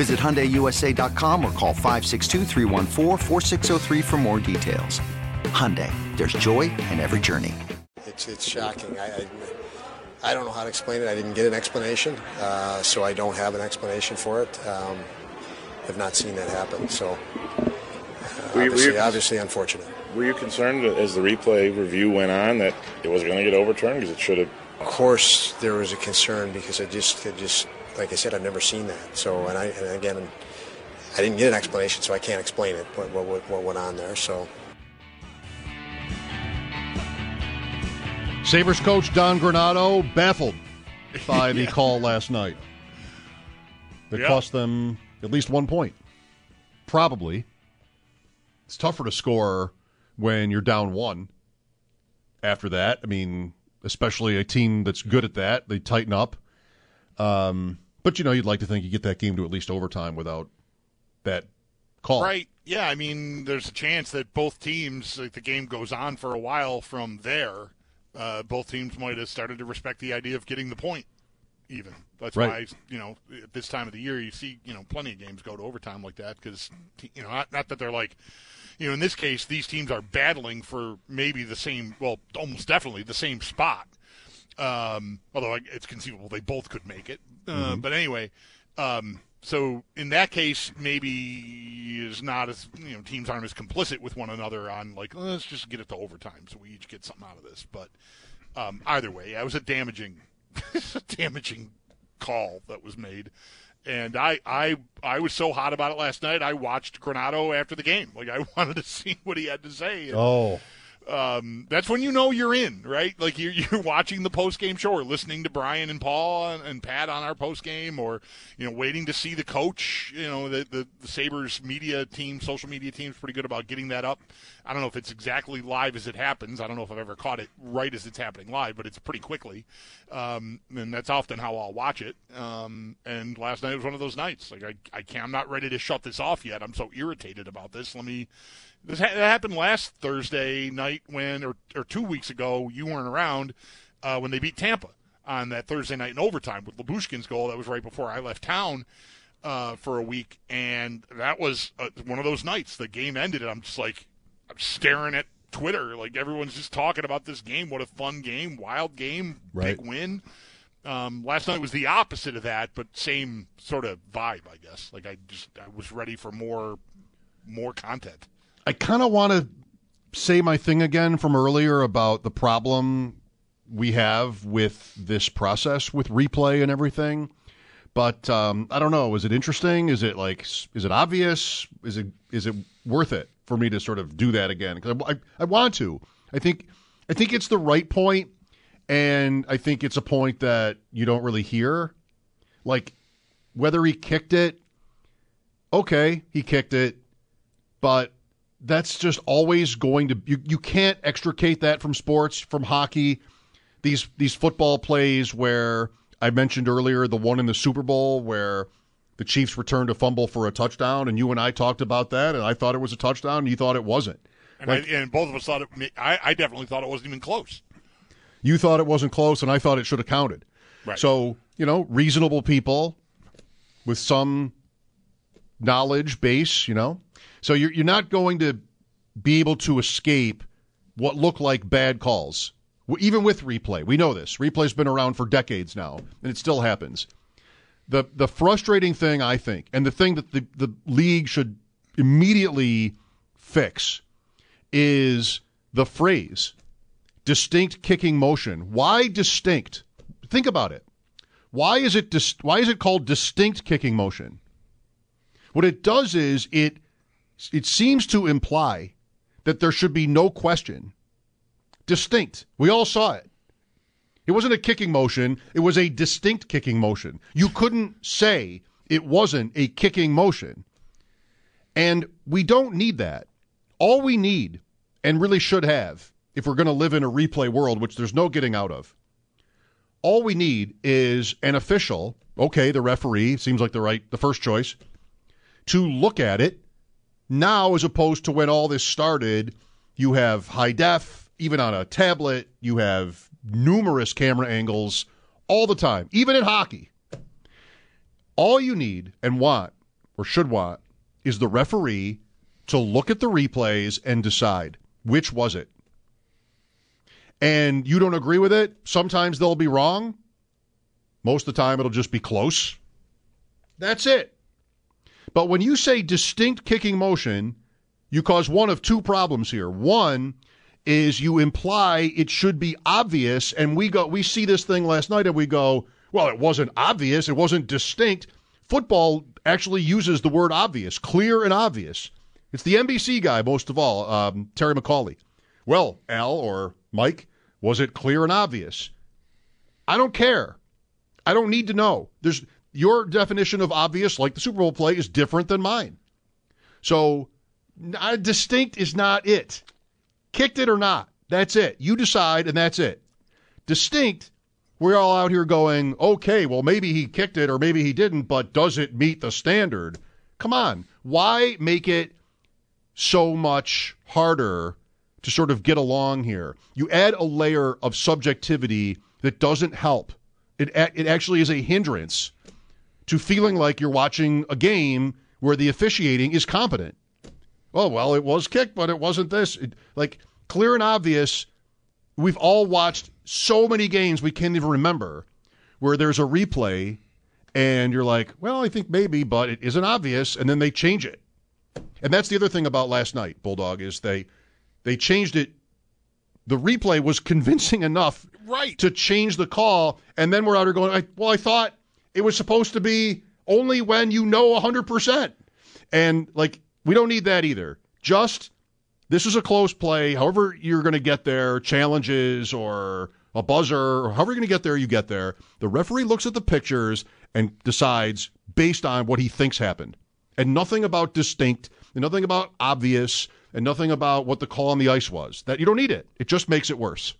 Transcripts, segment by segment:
Visit HyundaiUSA.com or call 562 for more details. Hyundai, there's joy in every journey. It's, it's shocking. I, I, I, don't know how to explain it. I didn't get an explanation, uh, so I don't have an explanation for it. Um, have not seen that happen, so uh, were you, obviously, were you, obviously unfortunate. Were you concerned as the replay review went on that it was going to get overturned because it should have? Of course, there was a concern because I just, I just like I said, I've never seen that. So, and I, and again, I didn't get an explanation, so I can't explain it. What, what, what went on there? So. Sabres coach Don Granato baffled by the yeah. call last night. That cost them at least one point. Probably. It's tougher to score when you're down one. After that, I mean, especially a team that's good at that, they tighten up. Um, but you know, you'd like to think you get that game to at least overtime without that call. Right. Yeah. I mean, there's a chance that both teams, like the game goes on for a while from there. Uh, both teams might have started to respect the idea of getting the point. Even that's right. why you know at this time of the year you see you know plenty of games go to overtime like that because you know not, not that they're like you know in this case these teams are battling for maybe the same well almost definitely the same spot um, although it's conceivable they both could make it. Uh, mm-hmm. But anyway, um, so in that case, maybe is not as you know teams aren't as complicit with one another on like let's just get it to overtime so we each get something out of this. But um, either way, yeah, it was a damaging, damaging call that was made. And I, I, I was so hot about it last night. I watched Granato after the game. Like I wanted to see what he had to say. And, oh, um, that's when you know you're in, right? Like you're, you're watching the post game show or listening to Brian and Paul and, and, Pat on our post game, or you know, waiting to see the coach. You know, the, the, the Sabres media team, social media team is pretty good about getting that up. I don't know if it's exactly live as it happens. I don't know if I've ever caught it right as it's happening live, but it's pretty quickly, um, and that's often how I'll watch it. Um, and last night was one of those nights. Like I, I can't, I'm not ready to shut this off yet. I'm so irritated about this. Let me this ha- happened last Thursday night when, or, or two weeks ago, you weren't around uh, when they beat Tampa on that Thursday night in overtime with Lyubushkin's goal. That was right before I left town uh, for a week, and that was uh, one of those nights. The game ended, and I'm just like, I'm staring at Twitter, like everyone's just talking about this game. What a fun game, wild game, right. big win. Um, last night was the opposite of that, but same sort of vibe, I guess. Like I just I was ready for more more content. I kind of want to say my thing again from earlier about the problem we have with this process with replay and everything. But um, I don't know. Is it interesting? Is it like? Is it obvious? Is it is it worth it for me to sort of do that again? Because I, I, I want to. I think I think it's the right point, and I think it's a point that you don't really hear. Like whether he kicked it, okay, he kicked it, but that's just always going to you, you can't extricate that from sports from hockey these these football plays where I mentioned earlier the one in the Super Bowl where the Chiefs returned a fumble for a touchdown and you and I talked about that and I thought it was a touchdown and you thought it wasn't and, like, I, and both of us thought it I, I definitely thought it wasn't even close you thought it wasn't close and I thought it should have counted right. so you know reasonable people with some knowledge base you know so you're, you're not going to be able to escape what look like bad calls, even with replay. We know this. Replay's been around for decades now, and it still happens. The the frustrating thing I think, and the thing that the, the league should immediately fix is the phrase distinct kicking motion. Why distinct? Think about it. Why is it dis- why is it called distinct kicking motion? What it does is it it seems to imply that there should be no question. Distinct. We all saw it. It wasn't a kicking motion, it was a distinct kicking motion. You couldn't say it wasn't a kicking motion. And we don't need that. All we need, and really should have, if we're going to live in a replay world, which there's no getting out of, all we need is an official, okay, the referee seems like the right, the first choice, to look at it now as opposed to when all this started. You have high def, even on a tablet, you have numerous camera angles all the time, even in hockey. All you need and want, or should want, is the referee to look at the replays and decide which was it. And you don't agree with it, sometimes they'll be wrong. Most of the time, it'll just be close. That's it. But when you say distinct kicking motion, you cause one of two problems here. One, is you imply it should be obvious. And we go we see this thing last night and we go well it wasn't obvious. It wasn't distinct. Football actually uses the word obvious clear and obvious. It's the nbc guy most of all um, terry mcaulay well al or mike was it clear and obvious? I don't care. I don't need to know. There's your definition of obvious like the super bowl play is different than mine. So uh, distinct is not it Kicked it or not. That's it. You decide, and that's it. Distinct, we're all out here going, okay, well, maybe he kicked it or maybe he didn't, but does it meet the standard? Come on. Why make it so much harder to sort of get along here? You add a layer of subjectivity that doesn't help. It, it actually is a hindrance to feeling like you're watching a game where the officiating is competent oh well it was kicked but it wasn't this. It, like clear and obvious we've all watched so many games we can't even remember where there's a replay and you're like well i think maybe but it isn't obvious and then they change it. And that's the other thing about last night bulldog is they they changed it. The replay was convincing enough right. to change the call and then we're out here going well i thought it was supposed to be only when you know 100% and like we don't need that either. Just this is a close play. However, you're going to get there, challenges or a buzzer, or however you're going to get there, you get there. The referee looks at the pictures and decides based on what he thinks happened, and nothing about distinct, and nothing about obvious, and nothing about what the call on the ice was. That you don't need it. It just makes it worse.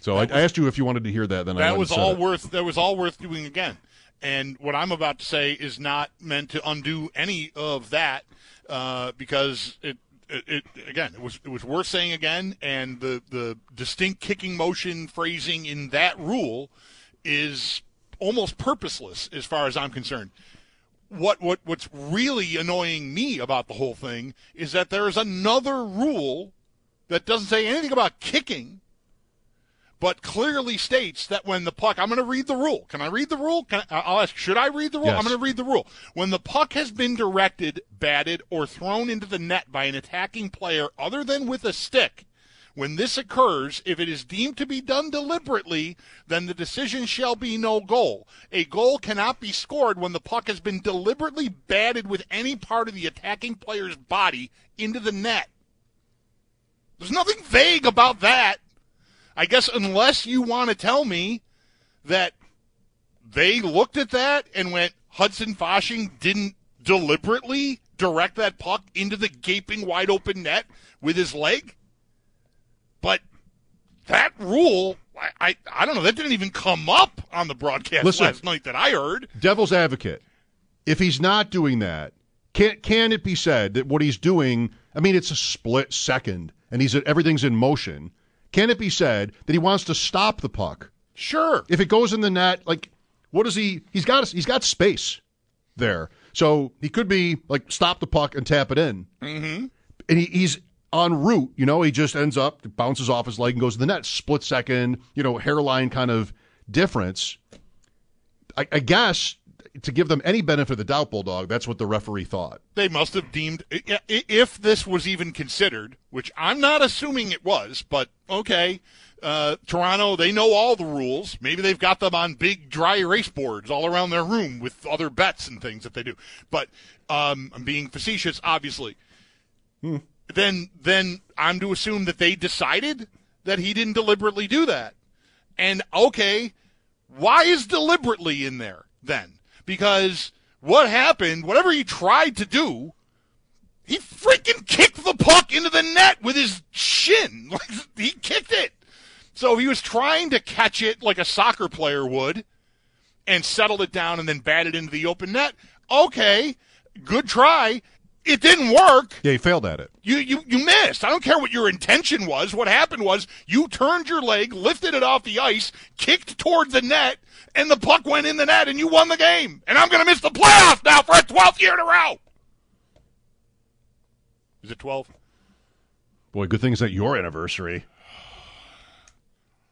So I, was, I, asked you if you wanted to hear that. Then that was all it. worth. That was all worth doing again. And what I'm about to say is not meant to undo any of that uh, because it, it, it, again, it was it was worth saying again, and the the distinct kicking motion phrasing in that rule is almost purposeless as far as I'm concerned. What what what's really annoying me about the whole thing is that there is another rule that doesn't say anything about kicking but clearly states that when the puck, I'm going to read the rule. Can I read the rule? I, I'll ask, should I read the rule? Yes. I'm going to read the rule. When the puck has been directed, batted, or thrown into the net by an attacking player other than with a stick, when this occurs, if it is deemed to be done deliberately, then the decision shall be no goal. A goal cannot be scored when the puck has been deliberately batted with any part of the attacking player's body into the net. There's nothing vague about that. I guess unless you want to tell me that they looked at that and went, Hudson Fasching didn't deliberately direct that puck into the gaping wide open net with his leg. But that rule, I, I, I don't know, that didn't even come up on the broadcast Listen, last night that I heard. Devil's advocate. If he's not doing that, can can it be said that what he's doing? I mean, it's a split second, and he's everything's in motion. Can it be said that he wants to stop the puck? Sure. If it goes in the net, like what does he? He's got he's got space there, so he could be like stop the puck and tap it in. Mm-hmm. And he, he's en route. You know, he just ends up bounces off his leg and goes to the net. Split second, you know, hairline kind of difference. I, I guess to give them any benefit of the doubt, Bulldog, that's what the referee thought. They must have deemed if this was even considered, which I'm not assuming it was, but okay. Uh, Toronto, they know all the rules. Maybe they've got them on big dry erase boards all around their room with other bets and things that they do. But um, I'm being facetious, obviously. Then, then I'm to assume that they decided that he didn't deliberately do that. And okay, why is deliberately in there then? Because what happened, whatever he tried to do, he freaking kicked the puck into the net with his shin. Like he kicked it. So he was trying to catch it like a soccer player would and settled it down and then batted into the open net. Okay, good try. It didn't work. Yeah, he failed at it. You, you you missed. I don't care what your intention was. What happened was you turned your leg, lifted it off the ice, kicked toward the net, and the puck went in the net, and you won the game. And I'm going to miss the playoffs now for a 12th year in a row. Is it 12? Boy, good thing it's at your anniversary.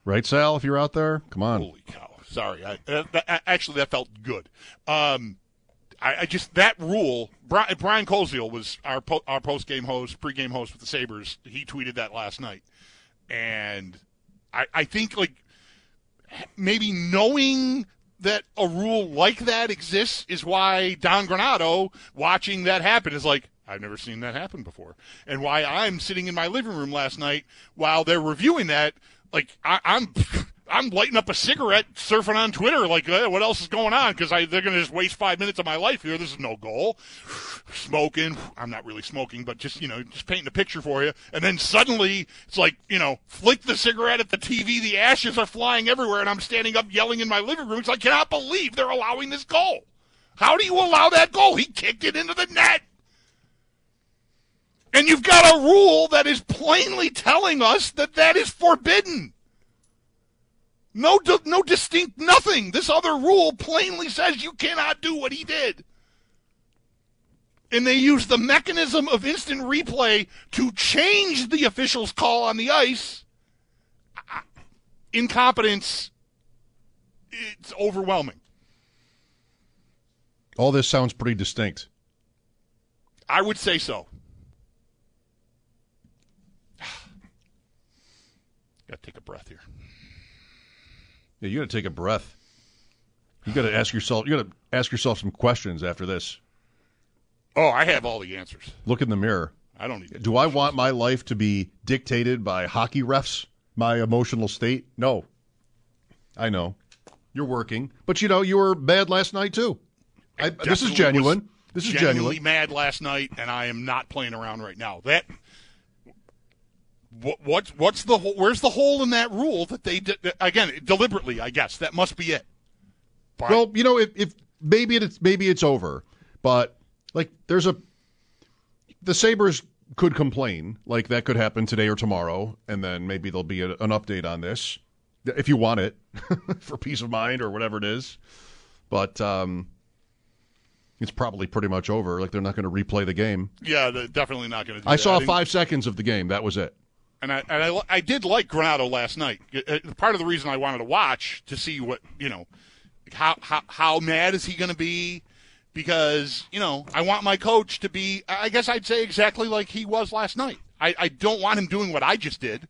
Right, Sal, if you're out there? Come on. Holy cow! Sorry, I, uh, that, actually that felt good. Um, I, I just that rule. Brian, Brian was our po, our post game host, pre game host with the Sabres. He tweeted that last night, and I, I think like maybe knowing that a rule like that exists is why Don Granato watching that happen is like. I've never seen that happen before. And why I'm sitting in my living room last night while they're reviewing that, like I, I'm I'm lighting up a cigarette, surfing on Twitter, like eh, what else is going on? Because they're going to just waste five minutes of my life here. This is no goal. Smoking. I'm not really smoking, but just you know, just painting a picture for you. And then suddenly it's like you know, flick the cigarette at the TV. The ashes are flying everywhere, and I'm standing up yelling in my living room. It's like, I cannot believe they're allowing this goal. How do you allow that goal? He kicked it into the net. And you've got a rule that is plainly telling us that that is forbidden. No, no distinct nothing. This other rule plainly says you cannot do what he did. And they use the mechanism of instant replay to change the official's call on the ice. Incompetence, it's overwhelming. All this sounds pretty distinct. I would say so. Got to take a breath here. Yeah, you got to take a breath. You got to ask yourself. You got to ask yourself some questions after this. Oh, I have all the answers. Look in the mirror. I don't need. Do I want my life to be dictated by hockey refs? My emotional state? No. I know. You're working, but you know you were bad last night too. I, this is genuine. This is genuinely genuine. mad last night, and I am not playing around right now. That what what's what's the where's the hole in that rule that they did again deliberately? I guess that must be it. But Well, you know, if, if maybe it's maybe it's over, but like there's a the Sabres could complain, like that could happen today or tomorrow, and then maybe there'll be a, an update on this if you want it for peace of mind or whatever it is. But um, it's probably pretty much over. Like they're not going to replay the game. yeah, they're definitely not going to. I that. saw didn't- five seconds of the game. That was it. And I and I, I did like Granato last night. Uh, Part of the reason I wanted to watch to see what you know, how how how mad is he going to be? Because you know, I want my coach to be. I guess I'd say exactly like he was last night. I, I don't want him doing what I just did.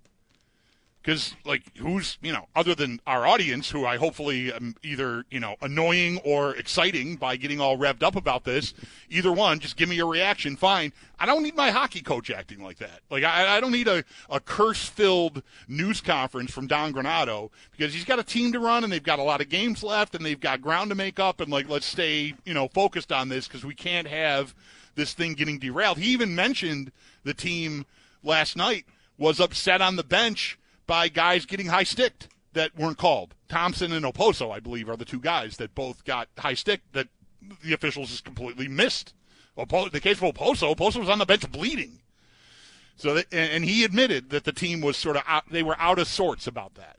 Because like who's you know other than our audience who I hopefully am either you know annoying or exciting by getting all revved up about this either one just give me a reaction fine. I don't need my hockey coach acting like that. Like I, I don't need a, a curse filled news conference from Don Granato because he's got a team to run and they've got a lot of games left and they've got ground to make up and like let's stay you know focused on this because we can't have this thing getting derailed. He even mentioned the team last night was upset on the bench by guys getting high sticked that weren't called. Thompson and Okposo, I believe, are the two guys that both got high stick that the officials just completely missed. Opo- the case for Okposo, Okposo was on the bench bleeding. So, that, and, he admitted that the team was sort of out, they were out of sorts about that.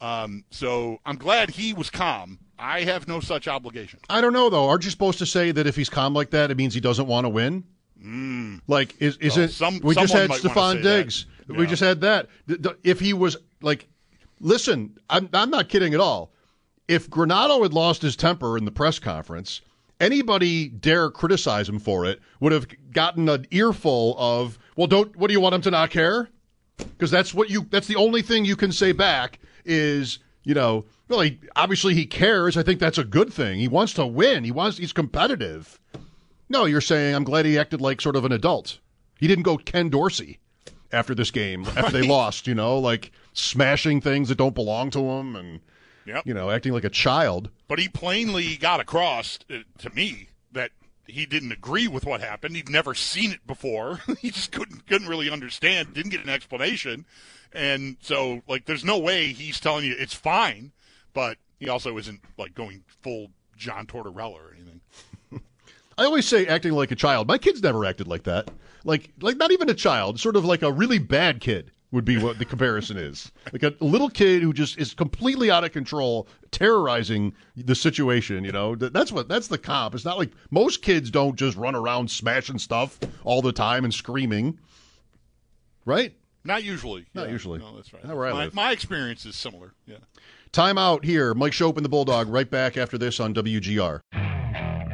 Um, so I'm glad he was calm. I have no such obligation. I don't know though. Aren't you supposed to say that if he's calm like that, it means he doesn't want to win? Like, is is Well, it? some- we just had Stefan say that. Yeah. We just had that. Th- th- If he was like, listen, I'm I'm not kidding at all. if Granato had lost his temper in the press conference, anybody dare criticize him for it would have gotten an earful of, well, don't, what do you want him to not care? Because that's what you, that's the only thing you can say back is, you know, well, he, obviously he cares. I think that's a good thing. He wants to win. He wants, he's competitive. No, you're saying I'm glad he acted like sort of an adult. He didn't go Ken Dorsey after this game, after they lost, you know, like smashing things that don't belong to him and, Yep. you know, acting like a child. But he plainly got across uh, to me that he didn't agree with what happened. He'd never seen it before. he just couldn't couldn't really understand. Didn't get an explanation, and so like, there's no way he's telling you it's fine. But he also isn't like going full John Tortorella or anything. I always say acting like a child. My kids never acted like that. Like like not even a child, sort of like a really bad kid would be what the comparison is. Like a little kid who just is completely out of control, terrorizing the situation, you know. That's what that's the comp. It's not like most kids don't just run around smashing stuff all the time and screaming. Right? Not usually. Not Yeah. usually. No, that's right. Not where I my, live. my experience is similar. Yeah. Time out here. Mike Schopp and the Bulldog right back after this on WGR.